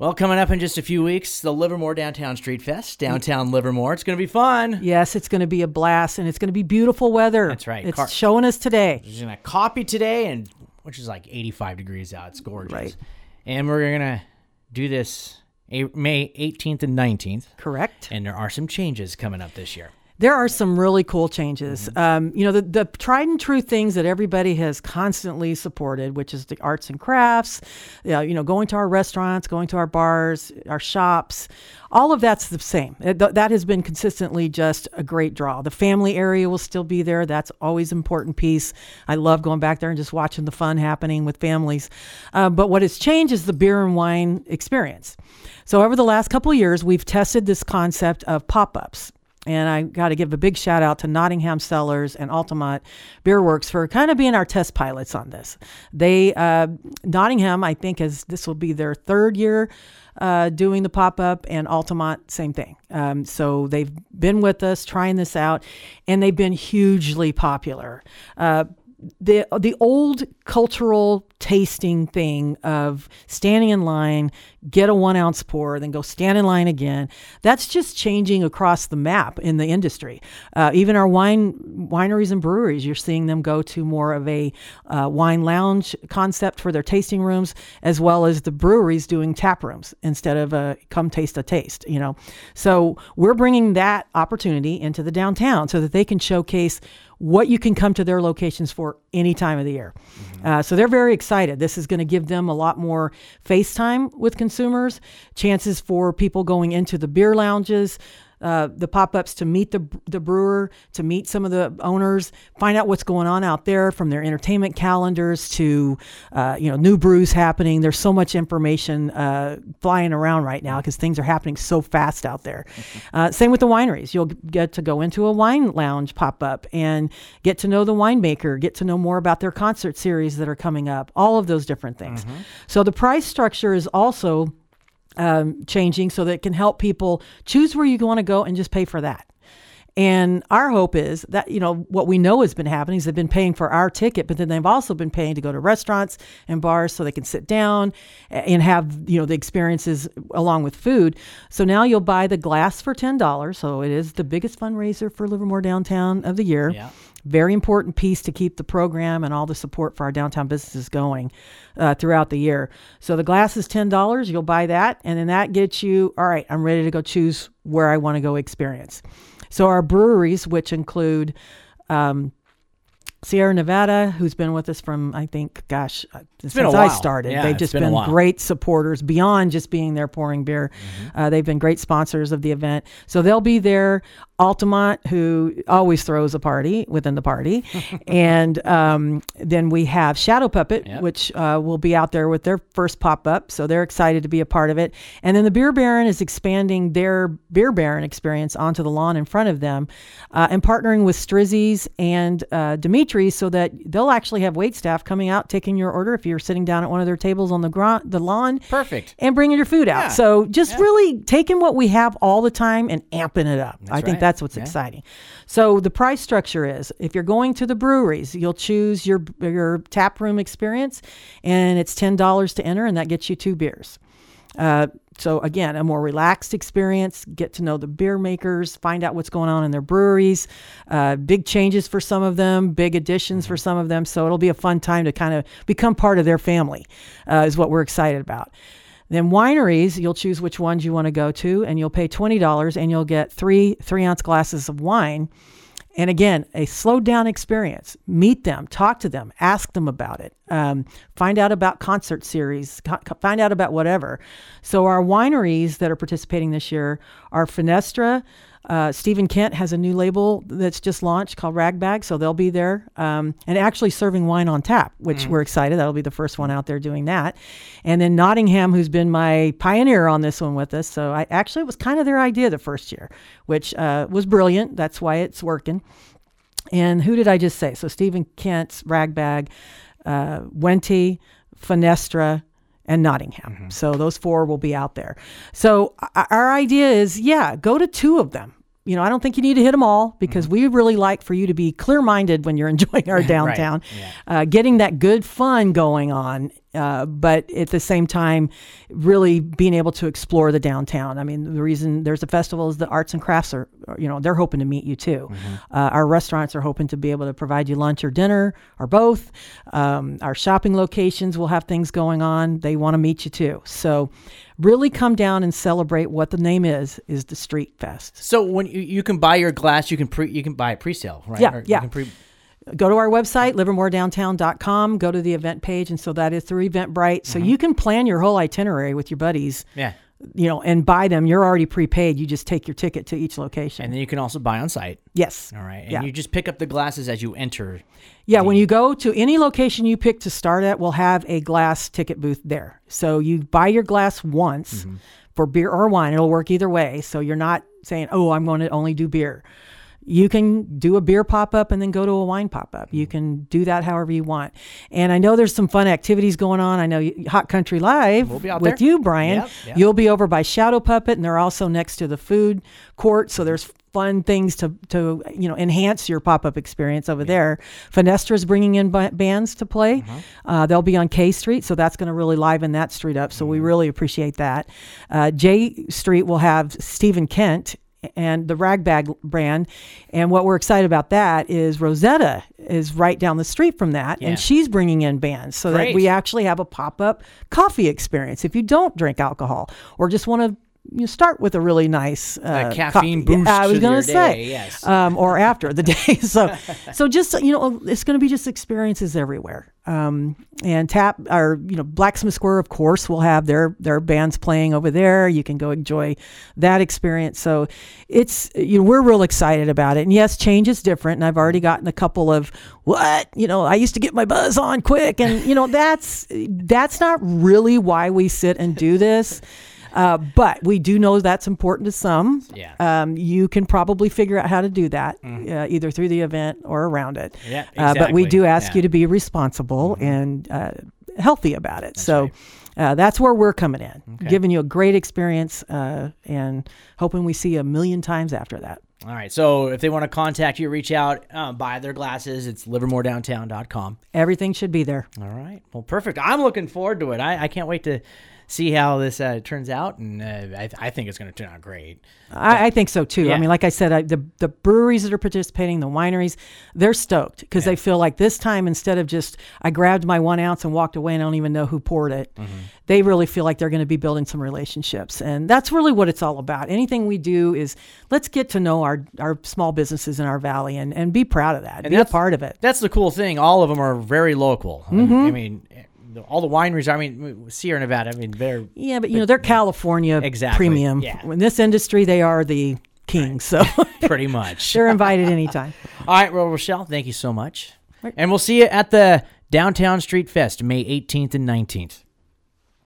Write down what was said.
Well, coming up in just a few weeks, the Livermore Downtown Street Fest, downtown Livermore. It's going to be fun. Yes, it's going to be a blast, and it's going to be beautiful weather. That's right. It's Car- showing us today. There's going to copy today, and which is like 85 degrees out. It's gorgeous. Right. And we're going to do this May 18th and 19th. Correct. And there are some changes coming up this year. There are some really cool changes. Um, you know, the, the tried and true things that everybody has constantly supported, which is the arts and crafts, uh, you know, going to our restaurants, going to our bars, our shops, all of that's the same. It- th- that has been consistently just a great draw. The family area will still be there. That's always an important piece. I love going back there and just watching the fun happening with families. Uh, but what has changed is the beer and wine experience. So over the last couple of years, we've tested this concept of pop-ups. And I got to give a big shout out to Nottingham Cellars and Altamont Beer Works for kind of being our test pilots on this. They, uh, Nottingham, I think, is this will be their third year uh, doing the pop up, and Altamont, same thing. Um, so they've been with us trying this out, and they've been hugely popular. Uh, the the old cultural tasting thing of standing in line, get a one ounce pour, then go stand in line again. That's just changing across the map in the industry. Uh, even our wine wineries and breweries, you're seeing them go to more of a uh, wine lounge concept for their tasting rooms, as well as the breweries doing tap rooms instead of a come taste a taste. You know, so we're bringing that opportunity into the downtown so that they can showcase what you can come to their locations for any time of the year. Uh, so they're very excited. This is going to give them a lot more face time with consumers, chances for people going into the beer lounges. Uh, the pop-ups to meet the the brewer, to meet some of the owners, find out what's going on out there from their entertainment calendars to uh, you know new brews happening. There's so much information uh, flying around right now because things are happening so fast out there. Uh, same with the wineries. You'll get to go into a wine lounge pop-up and get to know the winemaker, get to know more about their concert series that are coming up. All of those different things. So the price structure is also um, changing so that it can help people choose where you want to go and just pay for that. And our hope is that, you know, what we know has been happening is they've been paying for our ticket, but then they've also been paying to go to restaurants and bars so they can sit down and have, you know, the experiences along with food. So now you'll buy the glass for $10. So it is the biggest fundraiser for Livermore Downtown of the year. Yeah. Very important piece to keep the program and all the support for our downtown businesses going uh, throughout the year. So the glass is ten dollars. You'll buy that, and then that gets you. All right, I'm ready to go choose where I want to go experience. So our breweries, which include um, Sierra Nevada, who's been with us from I think, gosh, uh, since I started, Yeah, they've just been been great supporters beyond just being there pouring beer. Uh, they've been great sponsors of the event, so they'll be there. Altamont, who always throws a party within the party, and um, then we have Shadow Puppet, Yep. which uh, will be out there with their first pop up, so they're excited to be a part of it. And then the Beer Baron is expanding their Beer Baron experience onto the lawn in front of them, uh, and partnering with Strizzi's and uh, Dimitri, so that they'll actually have wait staff coming out taking your order if you're sitting down at one of their tables on the gro- the lawn Perfect. and bringing your food out. Yeah. So just really taking what we have all the time and amping it up. I think right. that's what's Yeah. exciting. So the price structure is if you're going to the breweries, you'll choose your your tap room experience, and it's ten dollars to enter, and that gets you two beers. Uh, so again, a more relaxed experience. Get to know the beer makers, find out what's going on in their breweries. Uh, big changes for some of them, big additions for some of them. So it'll be a fun time to kind of become part of their family. Uh, is what we're excited about. Then wineries, you'll choose which ones you want to go to, and you'll pay twenty dollars, and you'll get three three ounce glasses of wine. And again, a slowed down experience. Meet them, talk to them, ask them about it, um, find out about concert series, co- find out about whatever. So, our wineries that are participating this year are Fenestra. Uh, Steven Kent has a new label that's just launched called Ragbag, so they'll be there um, and actually serving wine on tap, which we're excited. That'll be the first one out there doing that. And then Nottingham, who's been my pioneer on this one with us. So I actually it was kind of their idea the first year, which uh, was brilliant. That's why it's working. And who did I just say? So Steven Kent's Ragbag, uh, Wente, Fenestra, and Nottingham. Mm-hmm. So those four will be out there. So uh, uh, our idea is, yeah, go to two of them. You know, I don't think you need to hit them all because mm-hmm. we really like for you to be clear minded when you're enjoying our downtown, Yeah. uh, getting that good fun going on Uh, but at the same time, really being able to explore the downtown. I mean, the reason there's a festival is the arts and crafts are, you know, they're hoping to meet you too. Uh, our restaurants are hoping to be able to provide you lunch or dinner or both. Um, our shopping locations will have things going on. They want to meet you too. So, really come down and celebrate what the name is is the Street Fest. So when you, you can buy your glass, you can pre you can buy a pre-sale, right? Yeah, Or you yeah. can pre- go to our website livermoredowntown.com go to the event page and so that is through eventbrite. So mm-hmm. you can plan your whole itinerary with your buddies yeah. you know and buy them. You're already prepaid. You just take your ticket to each location. And then you can also buy on site. yes. All right. And Yeah. you just pick up the glasses as you enter. yeah when you go to any location you pick to start at we'll have a glass ticket booth there. So you buy your glass once mm-hmm. for beer or wine. It'll work either way. So you're not saying oh i'm going to only do beer you can do a beer pop up and then go to a wine pop up. You can do that however you want. And I know there's some fun activities going on. I know you- Hot Country Live We'll with there. you, Brian. Yep, yep. You'll be over by Shadow Puppet, and they're also next to the food court. So there's fun things to to you know enhance your pop up experience over there. Fenestra's bringing in ba- bands to play. Uh-huh. Uh, they'll be on K Street, so that's going to really liven that street up. So Mm-hmm. we really appreciate that. Uh, J Street will have Steven Kent and the Ragbag brand. And what we're excited about that is Rosetta is right down the street from that, Yeah. and she's bringing in bands so that we actually have a pop up coffee experience. If you don't drink alcohol or just want to. You start with a really nice uh, caffeine boost I was to gonna your say, day, yes. um, or after the day. So, so just you know, it's going to be just experiences everywhere. Um, and tap or you know, Blacksmith Square, of course, will have their their bands playing over there. You can go enjoy that experience. So, it's you know, we're real excited about it. And yes, change is different. And I've already gotten a couple of what you know. I used to get my buzz on quick, and you know, that's that's not really why we sit and do this. Uh, but we do know that's important to some. Yeah. Um, you can probably figure out how to do that uh, either through the event or around it. Mm-hmm. Yeah, Uh, but we do ask Yeah. Mm-hmm. you to be responsible and uh, healthy about it. so uh, that's where we're coming in, giving you a great experience uh, and hoping we see you a million times after that. All right. So if they want to contact you, reach out, uh, buy their glasses. It's livermoredowntown.com. Everything should be there. All right. Well, perfect. I'm looking forward to it. I, I can't wait to see how this uh, turns out, and uh, I, I think it's going to turn out great. I, I think so too. Yeah. I mean, like I said, I, the the breweries that are participating, the wineries, they're stoked because they feel like this time instead of just I grabbed my one ounce and walked away and I don't even know who poured it, Mm-hmm. they really feel like they're going to be building some relationships, and that's really what it's all about. Anything we do is let's get to know our our small businesses in our valley and and be proud of that, be a part of it. That's the cool thing. All of them are very local. Mm-hmm. I mean, all the wineries. I mean, Sierra Nevada. I mean, they're Yeah, but you know they're California Exactly, premium. yeah. In this industry, they are the kings, so pretty much. they're invited anytime. All right, well, Rochelle, thank you so much. And we'll see you at the Downtown Street Fest, May 18th and 19th.